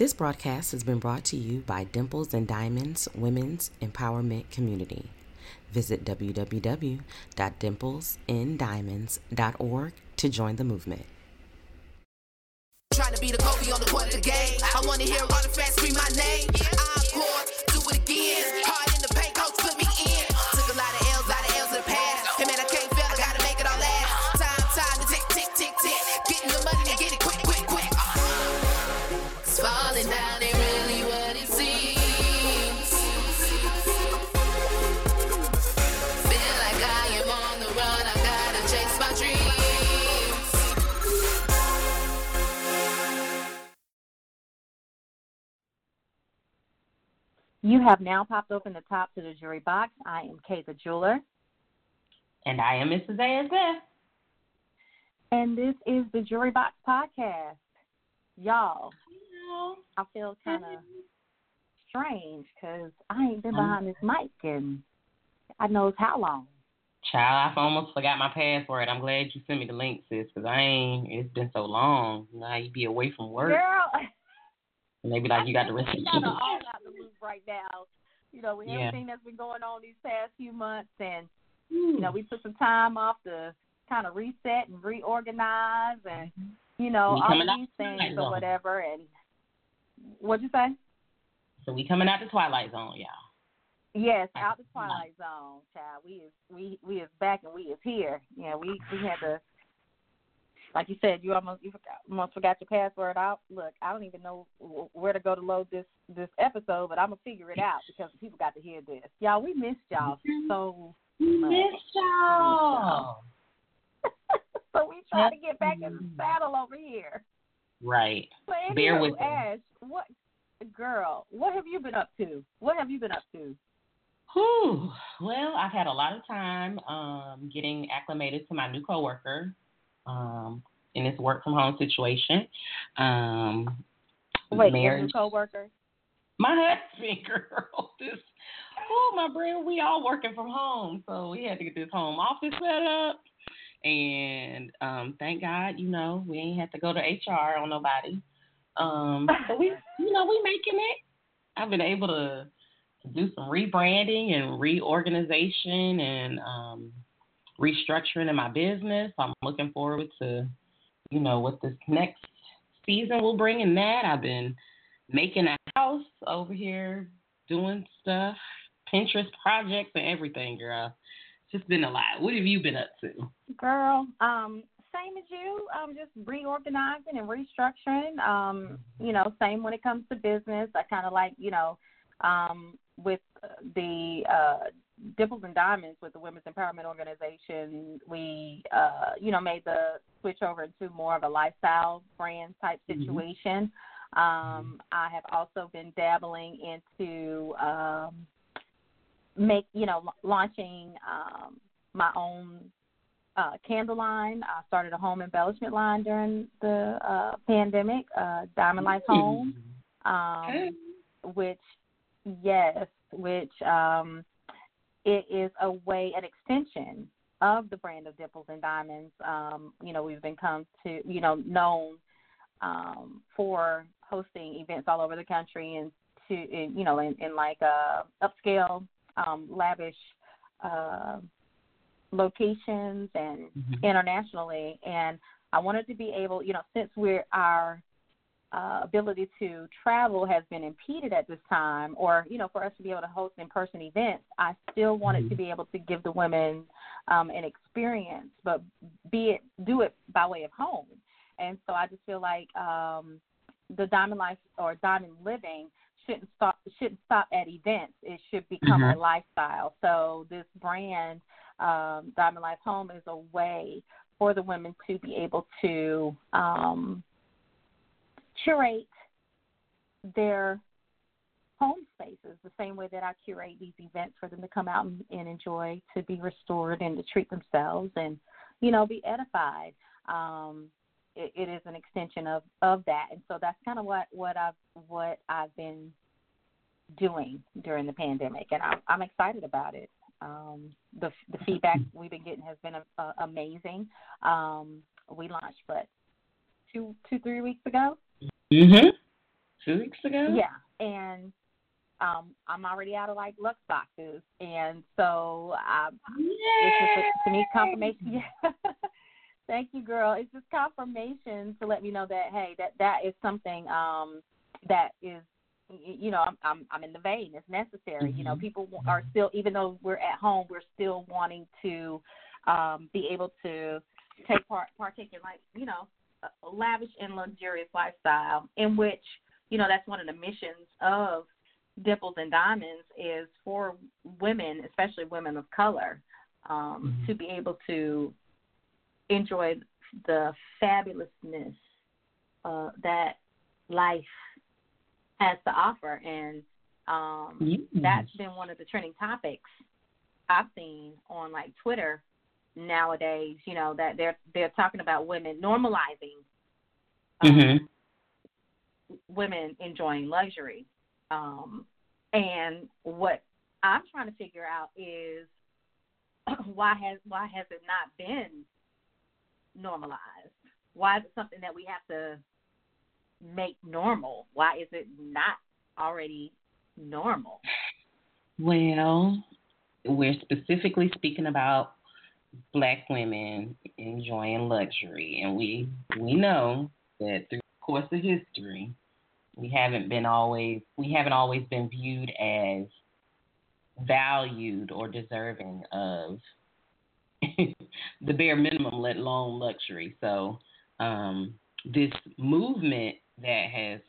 This broadcast has been brought to you by Dimples and Diamonds Women's Empowerment Community. Visit www.dimplesindiamonds.org to join the movement. Trying to be the Kobe on the court of the game. I want to hear scream my name. Encore, do it again. You have now popped open the top to the jury box. I am Kay the jeweler, And I am Mrs. ASF. and this is the Jury Box podcast. Y'all, Hello. I feel kind of strange because I ain't been behind this mic in I knows how long. Child, I almost forgot my password. I'm glad you sent me the link, sis, because I ain't, it's been so long. Now you be away from work. Girl, And they be like, you got the rest of the right now. You know, with Yeah. everything that's been going on these past few months, and Hmm. you know, we took some time off to kind of reset and reorganize, and you know, We all coming of out these things Twilight or Zone. whatever. And what'd you say? So we coming out the Twilight Zone, y'all. Yes, out the twilight zone, child. We is we we is back and we is here. Yeah, we we had to, like you said, you almost you forgot, almost forgot your password. out. look, I don't even know where to go to load this this episode, but I'm gonna figure it out because people got to hear this. Y'all, we missed y'all so much. Miss y'all. so we trying to get back in the saddle over here. Right. But Bear with. Ash, what girl? What have you been up to? What have you been up to? Whew. Well, I've had a lot of time um, getting acclimated to my new coworker um, in this work from home situation. Um, Wait, your marriage. coworker? my husband, girl. This, oh my brain, we all working from home, so we had to get this home office set up. And um, thank God, you know, we ain't had to go to HR on nobody. Um, so we, you know, we making it. I've been able to do some rebranding and reorganization and um, restructuring in my business. I'm looking forward to, you know, what this next season will bring in that. I've been making a house over here, doing stuff, Pinterest projects and everything, girl. It's just been a lot. What have you been up to? Girl, um, same as you. I'm just reorganizing and restructuring. Um, you know, same when it comes to business. I kind of like, you know, um, with the uh, Dimples and Diamonds with the Women's Empowerment Organization, we, uh, you know, made the switch over into more of a lifestyle brand type Mhm. situation. Um, I have also been dabbling into um, make, you know, la- launching um, my own uh, candle line. I started a home embellishment line during the uh, pandemic, uh, Diamond Life Home, um, Okay. which, yes, which um, it is a way, an extension of the brand of Dimples and Diamonds. Um, you know, we've become to, you know, known um, for hosting events all over the country and to, in, you know, in, in like uh, upscale, um, lavish. Uh, locations and Mhm. internationally and I wanted to be able, you know, since we're our uh, ability to travel has been impeded at this time, or you know, for us to be able to host in-person events, I still wanted to be able to give the women um, an experience, but be it do it by way of home. And so I just feel like um, the Diamond Life or Diamond Living shouldn't stop shouldn't stop at events. It should become a lifestyle. So this brand, um, Diamond Life Home, is a way for the women to be able to um, curate their home spaces the same way that I curate these events for them to come out and, and enjoy, to be restored and to treat themselves and, you know, be edified. Um, it, it is an extension of, of that, and so that's kind of what what I've what I've been doing during the pandemic, and I'm, I'm excited about it. Um, the the feedback we've been getting has been uh, amazing. Um, we launched what two two three weeks ago. Mhm. Two weeks ago. Yeah, and um, I'm already out of like Lux boxes, and so um, it's just a, to me confirmation. Yeah. Thank you, girl. It's just confirmation to let me know that hey, that that is something um, that is you know, I'm I'm I'm in the vein. It's necessary. Mm-hmm. You know, mm-hmm. people are still, even though we're at home, we're still wanting to um, be able to take part, partake in like you know, a lavish and luxurious lifestyle in which you know that's one of the missions of Dimples and Diamonds is for women, especially women of color, um, mm-hmm. to be able to enjoy the fabulousness uh, that life has to offer, and um, mm-hmm. that's been one of the trending topics I've seen on like Twitter nowadays. You know that they're they're talking about women normalizing um, mm-hmm. women enjoying luxury, um, and what I'm trying to figure out is why has why has it not been normalized? Why is it something that we have to make normal? Why is it not already normal? Well, we're specifically speaking about black women enjoying luxury and we we know that through the course of history we haven't been always we haven't always been viewed as valued or deserving of the bare minimum, let alone luxury. So um, this movement that has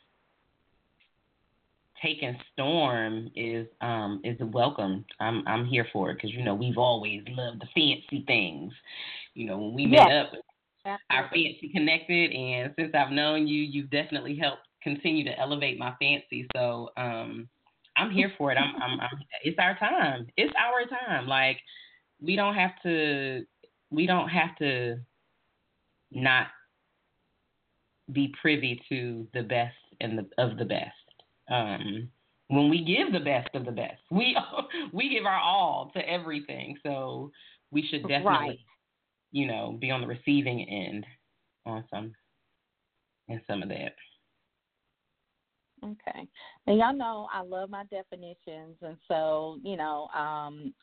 taken storm is um, is a welcome. I'm I'm here for it because you know we've always loved the fancy things. You know when we met up, Absolutely. our fancy connected, and since I've known you, you've definitely helped continue to elevate my fancy. So um, I'm here for it. I'm, I'm, I'm, it's our time. It's our time. Like we don't have to, we don't have to not be privy to the best and the of the best. Um, when we give the best of the best, we we give our all to everything. So we should definitely, right. you know, be on the receiving end on some and some of that. Okay. And y'all know I love my definitions and so, you know, um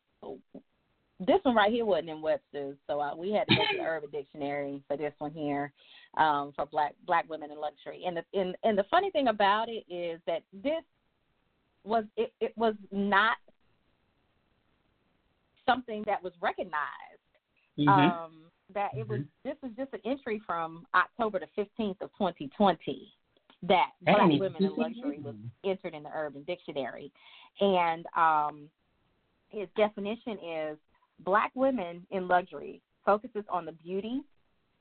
this one right here wasn't in Webster's, so uh, we had to go to the Urban Dictionary for this one here, um, for black black women in luxury. And the and, and the funny thing about it is that this was it, it was not something that was recognized. Mm-hmm. Um, that it was mm-hmm. this is just an entry from October the fifteenth of twenty twenty that hey. black women in luxury was entered in the Urban Dictionary, and um, his definition is black women in luxury focuses on the beauty,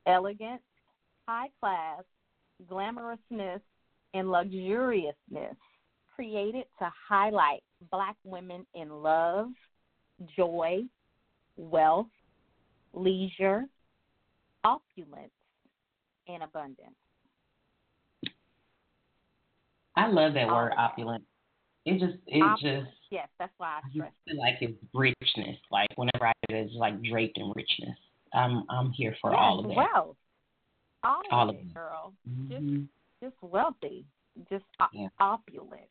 elegance, high class, glamorousness, and luxuriousness created to highlight black women in love, joy, wealth, leisure, opulence, and abundance. I love that word opulent. It just it just yes, that's why I stress. feel like it's richness. Like whenever I it, it's like draped in richness. I'm I'm here for yes, all of that. Wealth. All, all of it, girl. Mm-hmm. Just just wealthy. Just yeah. opulent.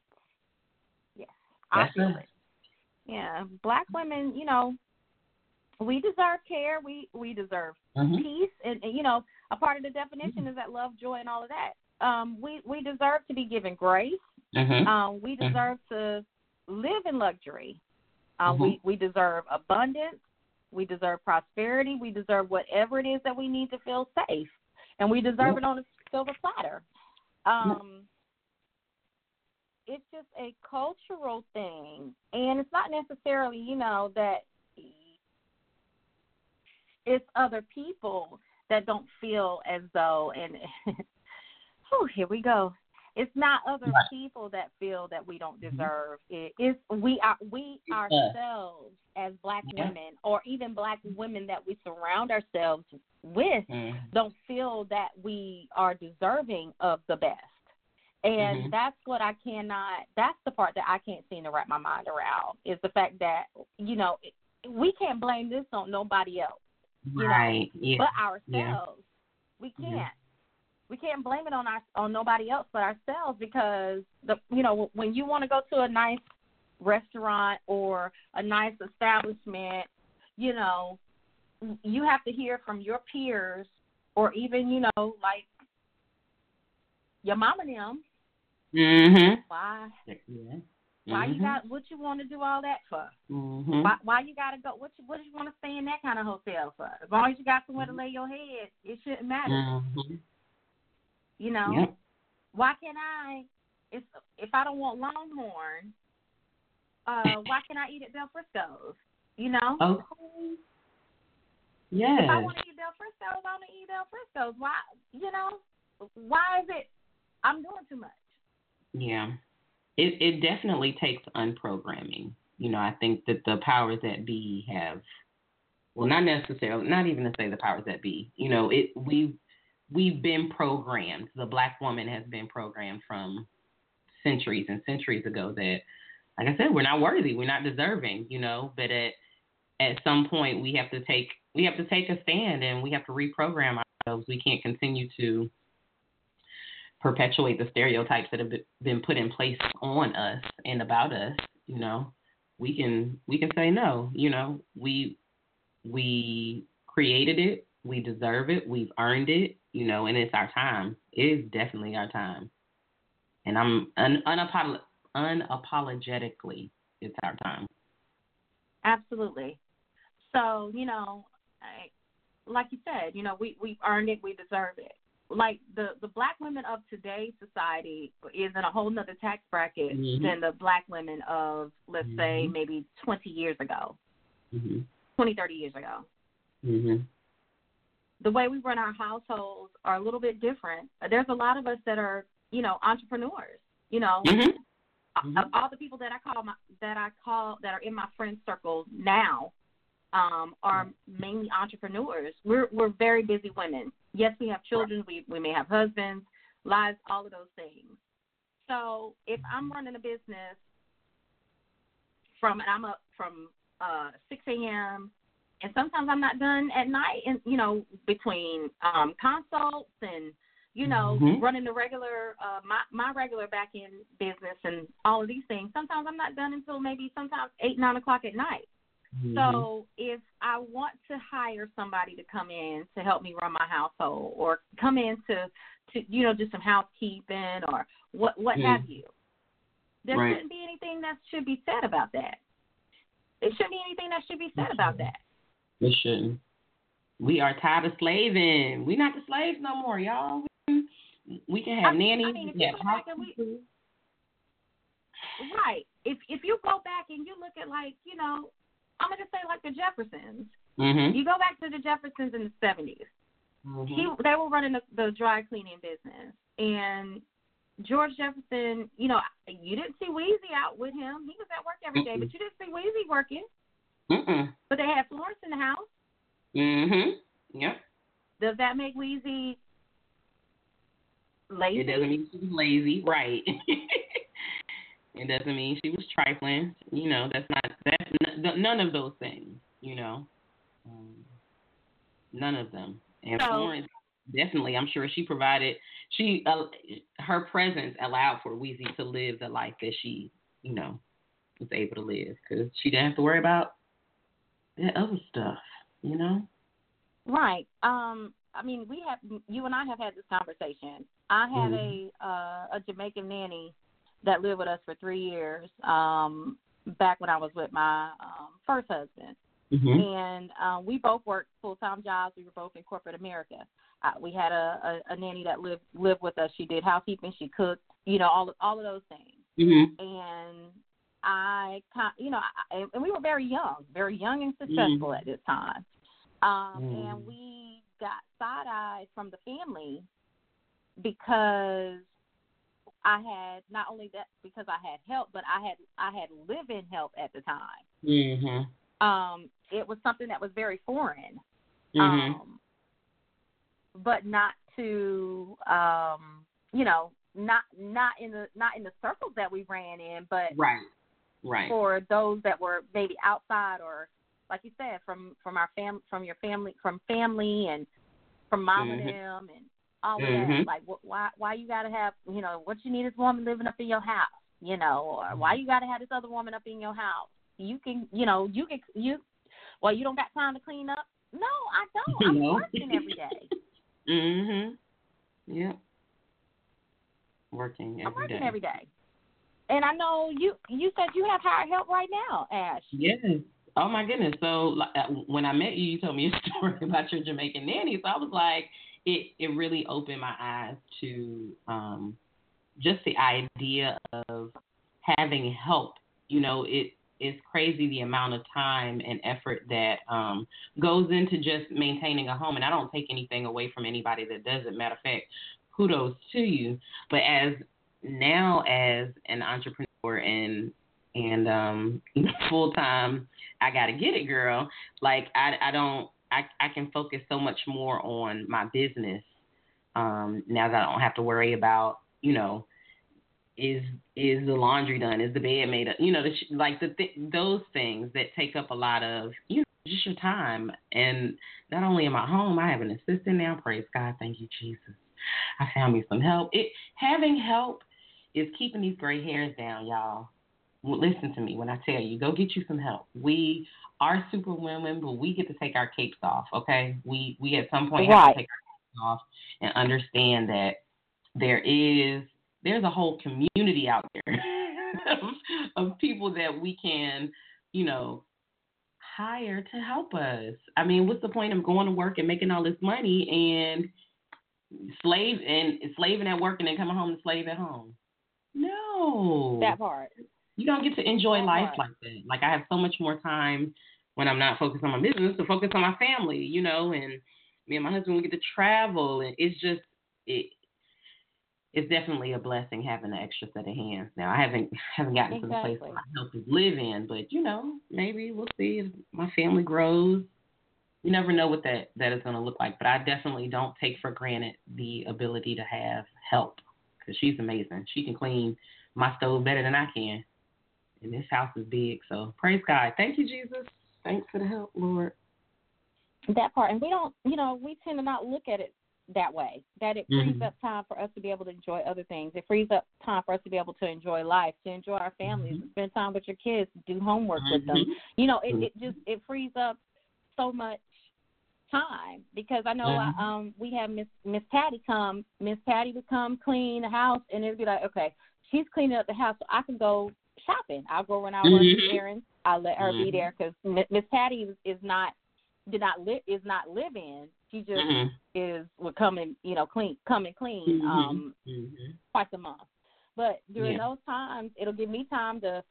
Yes. That's opulent. It. Yeah. Black women, you know, we deserve care. We we deserve mm-hmm. peace, and, and you know, a part of the definition mm-hmm. is that love, joy, and all of that um, we we deserve to be given grace. Um, we mm-hmm. deserve to live in luxury. Uh, mm-hmm. We we deserve abundance. We deserve prosperity. We deserve whatever it is that we need to feel safe, and we deserve it on a silver platter. Um, it's just a cultural thing, and it's not necessarily, you know, that it's other people that don't feel as though, and oh, here we go. It's not other right. people that feel that we don't mm-hmm. deserve it. It's we are we ourselves as black yeah. women, or even black women that we surround ourselves with, mm-hmm. don't feel that we are deserving of the best. And mm-hmm. that's what I cannot. That's the part that I can't seem to wrap my mind around is the fact that you know we can't blame this on nobody else, you right. know, yeah. but ourselves. Yeah. We can't we can't blame it on our on nobody else but ourselves because the you know when you want to go to a nice restaurant or a nice establishment, you know, you have to hear from your peers or even you know like your mom and them. Mhm. Why? Yeah. Why you Mhm. got what you want to do all that for? Mhm. Why why you gotta go? What you what do you want to stay in that kind of hotel for? As long as you got somewhere to lay your head, it shouldn't matter. Mhm. You know. Yep. Why can't I? If if I don't want Longhorn, uh, why can't I eat at Del Frisco's? You know. Okay. If I Yes. want to eat Del Frisco's, I want to eat Del Frisco's. Why? You know. Why is it? I'm doing too much. Yeah. It it definitely takes unprogramming. You know, I think that the powers that be have well not necessarily not even to say the powers that be. You know, it we we've been programmed. The black woman has been programmed from centuries and centuries ago that like I said, we're not worthy, we're not deserving, you know, but at at some point we have to take we have to take a stand and we have to reprogram ourselves. We can't continue to perpetuate the stereotypes that have been put in place on us and about us you know we can we can say no you know we we created it we deserve it we've earned it you know and it's our time it is definitely our time and i'm un, unapolo- unapologetically it's our time Absolutely. So you know, I, like you said, you know, we we've earned it, we deserve it. Like the the black women of today's society is in a whole nother tax bracket Mhm. than the black women of let's say Mhm. maybe 20 years ago, mhm 20, 30 years ago. The way we run our households are a little bit different. There's a lot of us that are, you know, entrepreneurs. You know, mhm uh, all the people that I call my that I call that are in my friend circle now um, are mainly entrepreneurs. We're we're very busy women. Yes, we have children. We we may have husbands, lives, all of those things. So if I'm running a business from and I'm up from uh, 6 a.m. and sometimes I'm not done at night, and you know between um, consults and you know, Mhm. running the regular uh my my regular back end business and all of these things. Sometimes I'm not done until maybe sometimes eight, nine o'clock at night. Mhm. So if I want to hire somebody to come in to help me run my household or come in to to you know, do some housekeeping or what what Mm. have you. There Right. shouldn't be anything that should be said about that. There shouldn't be anything that should be said about that. We shouldn't. We are tired of slaving. We're not the slaves no more, y'all. We can, we can have I- I nannies. mean, if we you go back and we- Right. If if you go back and you look at like, you know, I'm gonna say like the Jeffersons. Mhm. You go back to the Jeffersons in the seventies. Mhm. He they were running the, the dry cleaning business, and George Jefferson. You know, you didn't see Weezy out with him. He was at work every day, Mm-mm. but you didn't see Weezy working. Mm-mm. But they had Florence in the house. Mm-hmm. Yep. Does that make Weezy lazy? It doesn't mean she was lazy, right? it doesn't mean she was trifling. You know, that's not that's n- none of those things. You know, um, none of them. And So- Florence, definitely, I'm sure she provided. She uh, her presence allowed for Weezy to live the life that she, you know, was able to live because she didn't have to worry about that other stuff. You know. Right. Um. I mean, we have you and I have had this conversation. I had Mhm. a uh, a Jamaican nanny that lived with us for three years. Um, back when I was with my um, first husband, Mhm. and um, we both worked full time jobs. We were both in corporate America. Uh, we had a, a, a nanny that lived lived with us. She did housekeeping. She cooked. You know, all all of those things. Mhm. And I, you know, I, and we were very young, very young and successful Mm. at this time. Um, Mm. And we got side eyed from the family because I had not only that because I had help, but I had I had live in help at the time. Mhm. Um, it was something that was very foreign. Mhm. Um, but not to um, you know, not not in the not in the circles that we ran in, but right. Right. for those that were maybe outside or like you said from from our fam from your family from family and from mom Mhm. and them and all of Mhm. that. Like, wh- why why you got to have you know what you need this woman living up in your house, you know, or why you got to have this other woman up in your house? You can you know you can you well you don't got time to clean up. No, I don't. I'm No. working every day. Mm Mhm. Yep. Working I'm working day. every day. And I know you you said you have hired help right now, Ash. Yes. Oh my goodness. So uh, when I met you, you told me a story about your Jamaican nanny. So I was like, it it really opened my eyes to um, just the idea of having help. You know, it it's crazy the amount of time and effort that um, goes into just maintaining a home. And I don't take anything away from anybody that does it. Matter of fact, kudos to you. But as now as an entrepreneur and and um, full time I gotta get it, girl. Like I, I don't, I, I can focus so much more on my business um, now that I don't have to worry about, you know, is is the laundry done? Is the bed made up? You know, the, like the th- those things that take up a lot of, you know, just your time. And not only am I home, I have an assistant now. Praise God, thank you, Jesus. I found me some help. It having help is keeping these gray hairs down, y'all well, listen to me when I tell you, go get you some help. We are super women, but we get to take our capes off, okay? We we at some point have to take our capes off and understand that there is there's a whole community out there of, of people that we can, you know, hire to help us. I mean, what's the point of going to work and making all this money and slave and slaving at work and then coming home and slave at home? No That part. you don't get to enjoy That life part. like that. Like I have so much more time when I'm not focused on my business to focus on my family, you know, and me and my husband we get to travel and it's just it it's definitely a blessing having an extra set of hands. Now I haven't haven't gotten to the place where my help is live in, but you know, maybe we'll see if my family grows. You never know what that that is going to look like, but I definitely don't take for granted the ability to have help because she's amazing. She can clean my stove better than I can. And this house is big, so praise God. Thank you, Jesus. Thanks for the help, Lord. that part and we don't you know we tend to not look at it that way that it frees Mhm. up time for us to be able to enjoy other things it frees up time for us to be able to enjoy life to enjoy our families Mhm. spend time with your kids do homework with them Mhm. you know it, it just it frees up so much time because i know Mhm. uh, um we have miss miss patty come miss patty would come clean the house and it'd be like okay she's cleaning up the house so i can go shopping i'll go run out run Mhm. some errands i'll let her be Mhm. there because miss patty is, is not did not live is not live in. She just Mhm. is would come and you know clean come and clean Mhm. um Mhm. twice a month. But during Yeah. those times, it'll give me time to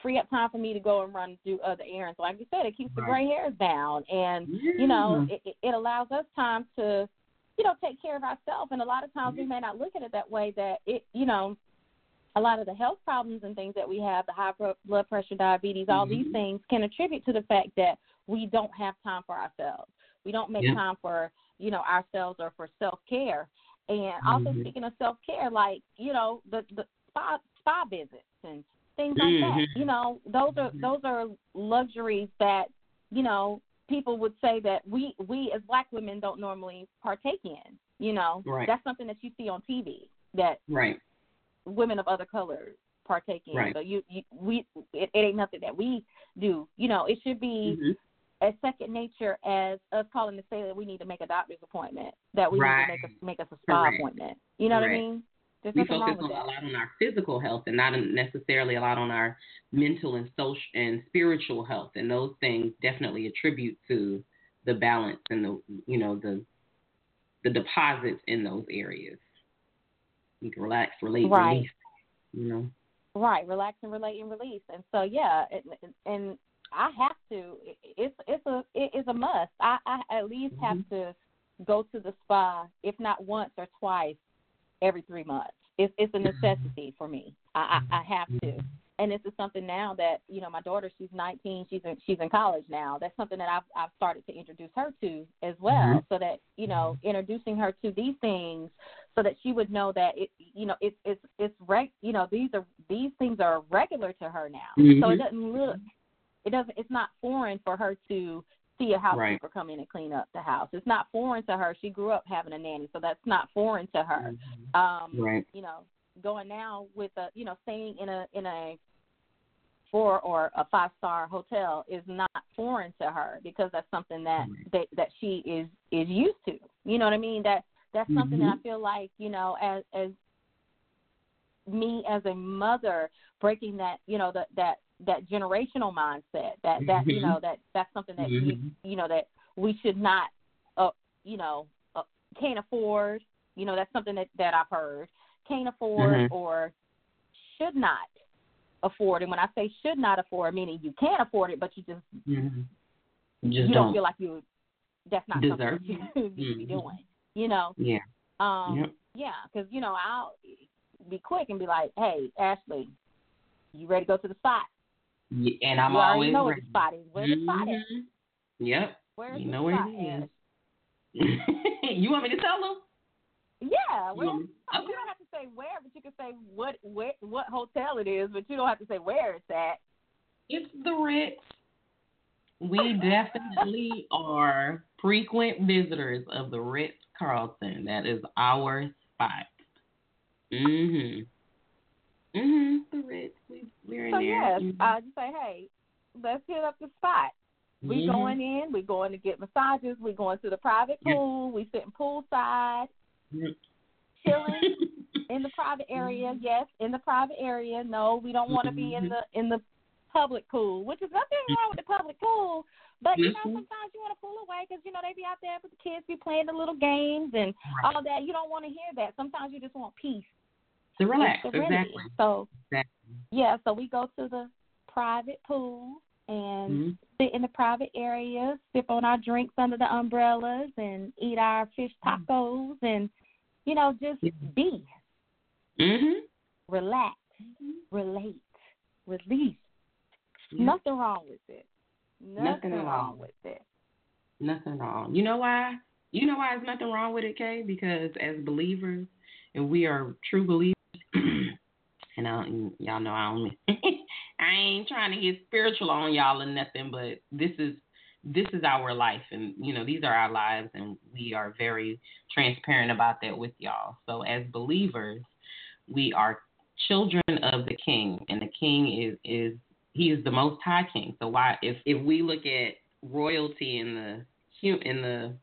free up time for me to go and run do other errands. Like you said, it keeps the gray hairs down, and you know it, it- allows us time to you know take care of ourselves. And a lot of times we may not look at it that way. That it you know a lot of the health problems and things that we have, the high blood pressure, diabetes, all these Mhm. things can attribute to the fact that we don't have time for ourselves. We don't make Yeah. time for, you know, ourselves or for self care. And also Mhm. speaking of self care, like, you know, the the spa spa visits and things like that. Mhm. You know, those are Mhm. those are luxuries that, you know, people would say that we we as black women don't normally partake in. You know, Right. that's something that you see on TV that Right. women of other color partake in. Right. So you, you we it, it ain't nothing that we do. You know, it should be Mhm. as second nature as us calling to say that we need to make a doctor's appointment, that we Right. need to make a make us a spa Correct. appointment. You know what I mean? There's we focus on a lot on our physical health and not necessarily a lot on our mental and social and spiritual health and those things definitely attribute to the balance and the you know the the deposits in those areas you can relax relate Right. release you know Right, relax and relate and release. And so yeah, it, and I have to. It's it's a it is a must. I, I at least have Mm-hmm. to go to the spa, if not once or twice, every three months. It's it's a Mm-hmm. necessity for me. I I, I have to. And this is something now that you know my daughter. She's 19. She's in she's in college now. That's something that I've I've started to introduce her to as well, Mhm. so that you know introducing her to these things so that she would know that it you know it's it's it's reg you know these are these things are regular to her now so it Mhm. doesn't look it doesn't it's not foreign for her to see a housekeeper Right. come in and clean up the house. It's not foreign to her. She grew up having a nanny, so that's not foreign to her. Um, Right. You know, going now with a you know staying in a in a four or a five star hotel is not foreign to her because that's something that Right. that that she is is used to. You know what I mean? That that's something that I Mhm. feel like you know as as me as a mother breaking that you know that that that generational mindset that that you know that that's something that Mhm. you, you know that we should not uh you know uh, can't afford you know that's something that that I've heard can't afford Mhm. or should not afford and when I say should not afford meaning you can't afford it but you just Mhm. You you don't, don't. feel like you that's not deserve something that you need to be doing you know Yeah. um Yep. yeah, because you know I'll be quick and be like, "Hey, Ashley, you ready to go to the spot? Yeah, and I'm you always know ready. the spot is. Where the spot at? Mhm. Yep. Where's You know where it is. you want me to tell them? Yeah, You where, want me- you don't have to say where, but you can say what where, what hotel it is, but you don't have to say where it's at. It's the Ritz. We definitely are frequent visitors of the Ritz Carlton. That is our spot. Mhm. Mhm. The Ritz. We, we're in So there. yes, Mhm. I just say, hey, let's hit up the spot. We Mhm. going in. We going to get massages. We going to the private Yeah. pool. We sitting poolside, Mhm. chilling. in the private area, yes, in the private area. No, we don't want to be in Mhm. the in the public pool, which is nothing wrong with the public pool. But you know, sometimes you want to pull away because you know they be out there with the kids, be playing the little games and all that. You don't want to hear that. Sometimes you just want peace, to relax. Exactly. So Exactly. yeah, so we go to the private pool and Mhm. sit in the private area, sip on our drinks under the umbrellas, and eat our fish tacos, and you know just Yeah. be Mhm. relax, relate, release. Yeah. Nothing wrong with it. Nothing, Nothing wrong with it. Nothing wrong. You know why? You know why there's nothing wrong with it, Kay? Because as believers, and we are true believers, and I y'all know I don't. I ain't trying to get spiritual on y'all or nothing, but this is this is our life, and you know these are our lives, and we are very transparent about that with y'all. So as believers, we are children of the King, and the King is is he is the Most High King. So why if if we look at royalty in the in the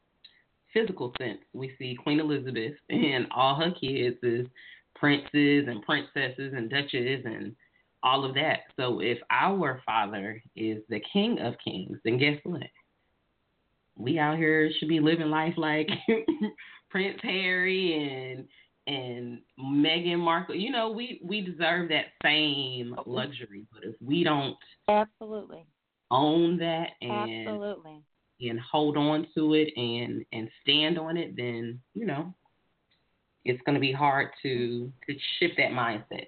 physical sense, we see Queen Elizabeth and all her kids is princes and princesses and duchesses and all of that. So if our father is the king of kings, then guess what? We out here should be living life like Prince Harry and and Meghan Markle. You know, we we deserve that same luxury. But if we don't Absolutely. own that and Absolutely. and hold on to it and and stand on it, then you know it's going to be hard to to shift that mindset.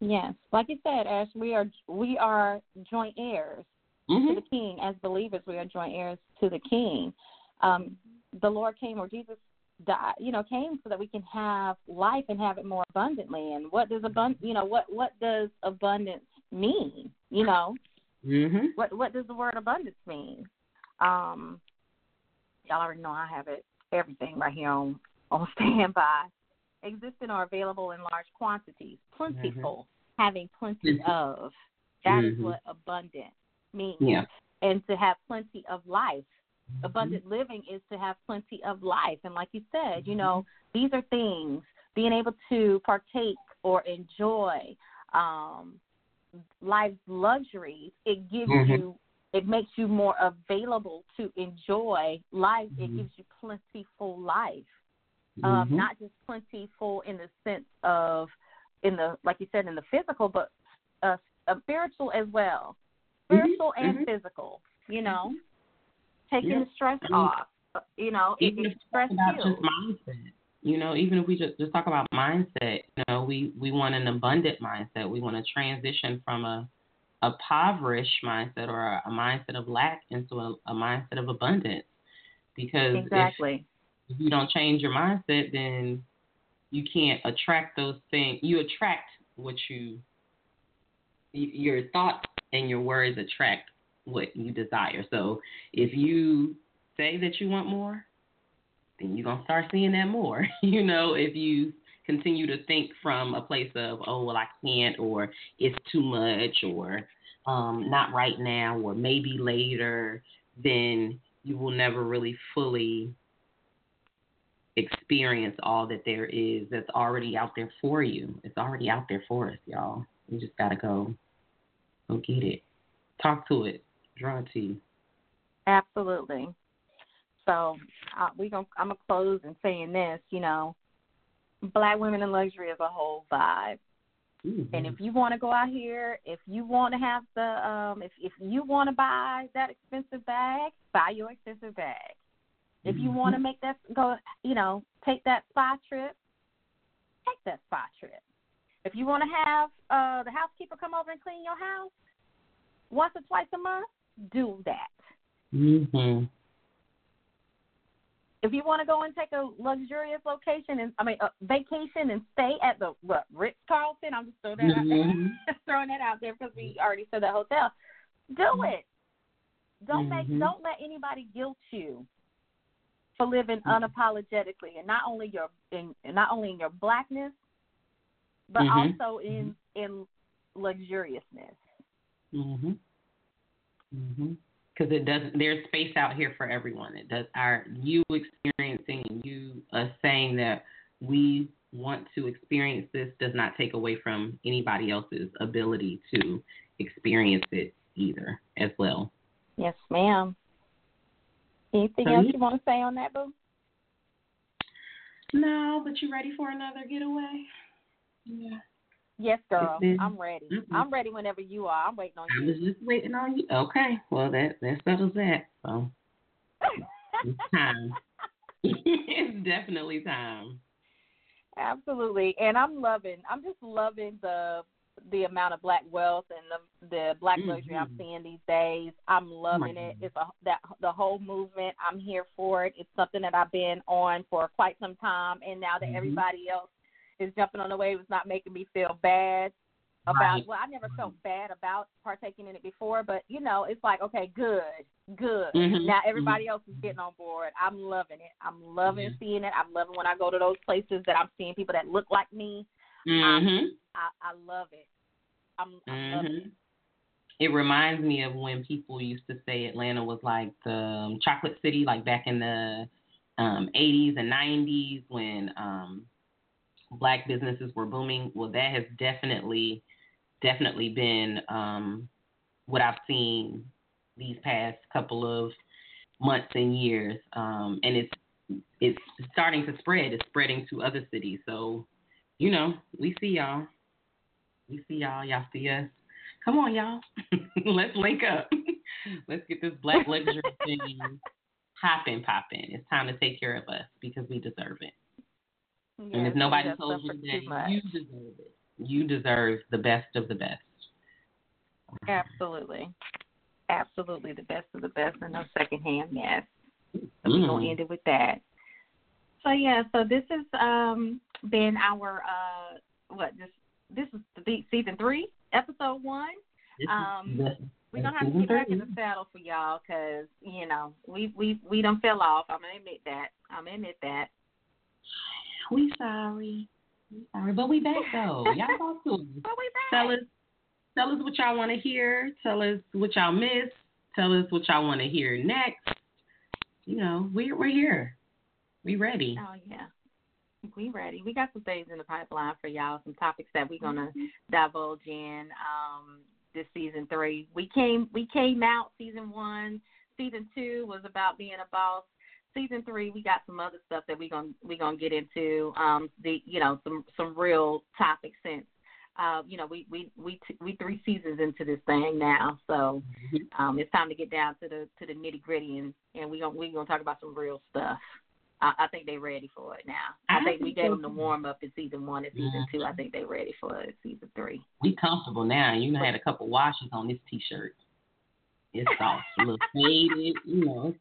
Yes. Like you said, Ash, we are we are joint heirs to hmm the King. As believers, we are joint heirs to the King. Um, the Lord came, or Jesus died, you know, came so that we can have life and have it more abundantly. And what does abund, you know, what what does abundance mean? You know, hmm what what does the word abundance mean? Um, y'all already know I have it everything right here on on standby. Existing or available in large quantities, plentiful, having plenty Mhm. of. That is Mhm. what abundant means. Yeah. And to have plenty of life. Mm-hmm. Abundant living is to have plenty of life. And like you said, you know, Mm-hmm. these are things being able to partake or enjoy um, life's luxuries. It gives Mhm. you, it makes you more available to enjoy life. It gives you plentiful life um, Mhm. not just plentiful in the sense of in the like you said in the physical, but uh, uh, spiritual as well, Mhm, spiritual and mhm. physical. You know, taking Yeah. the stress off. uh, You know, even if it stress about just mindset, you know, even if we just, just talk about mindset, you know, we, we want an abundant mindset. We want to transition from a a impoverished mindset or a, a mindset of lack into a, a mindset of abundance. Because Exactly. if you don't change your mindset, then you can't attract those things. You attract what you, your thoughts and your words attract what you desire. So if you say that you want more, then you're gonna start seeing that more. you know, if you continue to think from a place of, oh well I can't or it's too much or um, not right now or maybe later, then you will never really fully experience all that there is that's already out there for you. It's already out there for us, y'all. We just gotta go go get it. Talk to it. Draw it to you. Absolutely. So uh, we gonna I'm gonna close in saying this. You know, Black women in luxury is a whole vibe. Mm-hmm. And if you want to go out here, if you want to have the, um, if if you want to buy that expensive bag, buy your expensive bag. If you want to make that go, you know, take that spa trip, take that spa trip. If you want to have uh, the housekeeper come over and clean your house once or twice a month, do that. Mhm. If you want to go and take a luxurious location and I mean a vacation and stay at the what Ritz Carlton, I'm just throwing that out Mhm. there, throwing that out there because we already said the hotel. Do it. Don't make Mhm. don't let anybody guilt you for living unapologetically and not only your in not only in your blackness but Mhm. also in in luxuriousness. Mhm. Mhm. Because it doesn't. There's space out here for everyone. It does. Our you experiencing and you uh, saying that we want to experience this does not take away from anybody else's ability to experience it either as well. Yes, ma'am. Anything else you- you want to say on that, boo? No, but you ready for another getaway? Yeah. Yes, girl. I'm ready. Mhm. I'm ready whenever you are. I'm waiting on you. I you. was just waiting on you. Okay. Well, that that settles that. So it's time. it's definitely time. Absolutely, and I'm loving. I'm just loving the the amount of black wealth and the the black luxury I'm Mhm. seeing these days. I'm loving it. It's a that the whole movement. I'm here for it. It's something that I've been on for quite some time, and now that Mhm. everybody else is jumping on the wave, it's not making me feel bad about. Right. Well, I never felt bad about partaking in it before, but you know, it's like okay, good, good. Mhm. Now everybody else is getting on board. I'm loving it. I'm loving Mhm. seeing it. I'm loving when I go to those places that I'm seeing people that look like me. Mhm. I, I love it. I'm, I'm loving it. Mhm. It reminds me of when people used to say Atlanta was like the um, chocolate city, like back in the um, 80s and 90s when um, black businesses were booming. Well, that has definitely, definitely been um, what I've seen these past couple of months and years, um, and it's it's starting to spread. It's spreading to other cities. So, you know, we see y'all. We see y'all. Y'all see us. Come on, y'all. Let's link up. Let's get this black luxury thing popping, popping. It's time to take care of us because we deserve it. and if nobody told you that, you deserve it. You deserve the best of the best. Absolutely. Absolutely the best of the best and no second hand, yes. So we're Mm. gonna end it with that. So yeah, so this has um been our uh what this this is the season three, episode one. Um, We're gonna have to get back in the saddle for y'all because you know we we we don't fell off. I'm gonna admit that. I'm gonna admit that. We sorry. We sorry, but we back though. Y'all talk to us. But we back. Tell us, tell us what y'all want to hear. Tell us what y'all miss. Tell us what y'all want to hear next. You know, we're we're here. We ready. Oh yeah. We ready. We got some things in the pipeline for y'all, some topics that we're gonna Mm-hmm. divulge in um this season three. We came we came out season one. Season two was about being a boss. Season three we got some other stuff that we gonna we're gonna get into. Um the you know, some some real topics since uh, you know, we we we t- we three seasons into this thing now, so Mm-hmm. um, it's time to get down to the to the nitty gritty, and and we gonna we gonna talk about some real stuff. I, I think they're ready for it now. I, I think we gave them the warm up in season one and season two. I think they're ready for it, season three. We comfortable now. You know, had a couple washes on this t-shirt. It's soft, a little faded. You know,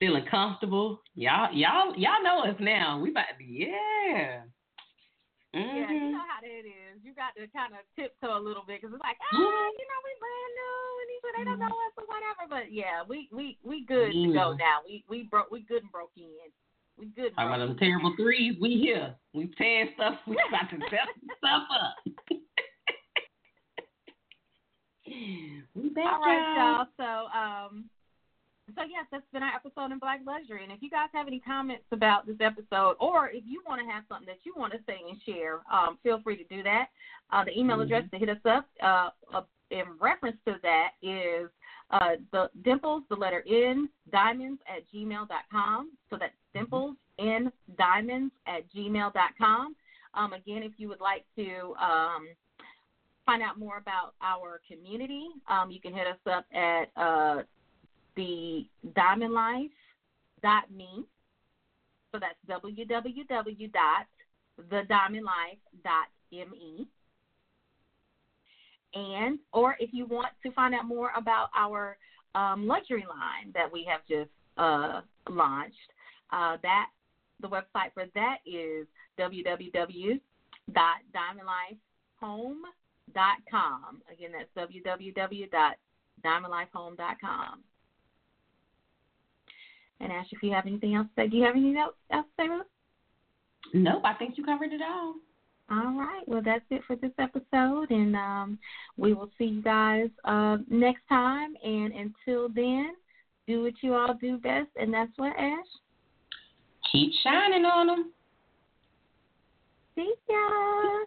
feeling comfortable. Y'all, y'all, y'all know us now. We about to, yeah. Yeah, you Mhm. know how that is. You got to kind of tiptoe a little bit because it's like, ah, Mhm. you know, we brand new and these they don't know us or whatever. But yeah, we we we good to go now. We we broke we good and broke in. We good. Talking about them terrible threes. We here. We tearing stuff. We about to set stuff up. we back, All right, y'all. So um. So yes, that's been our episode in Black Luxury. And if you guys have any comments about this episode, or if you want to have something that you want to say and share, um, feel free to do that. Uh, the email mm-hmm. address to hit us up uh, uh, in reference to that is uh, the dimples, the letter N, diamonds at gmail.com. So that's dimples N, diamonds at gmail.com. Um, again, if you would like to um, find out more about our community, um, you can hit us up at uh, the diamondlife.me. So that's www.thediamondlife.me and or if you want to find out more about our um, luxury line that we have just uh, launched, uh, that the website for that is www.diamondlifehome.com. Again, that's www.diamondlifehome.com. And Ash, if you have anything else to say, do you have anything else, to say, Ruth? Nope, I think you covered it all. All right. Well, that's it for this episode, and um, we will see you guys uh, next time. And until then, do what you all do best, and that's what Ash. Keep shining on them. See ya.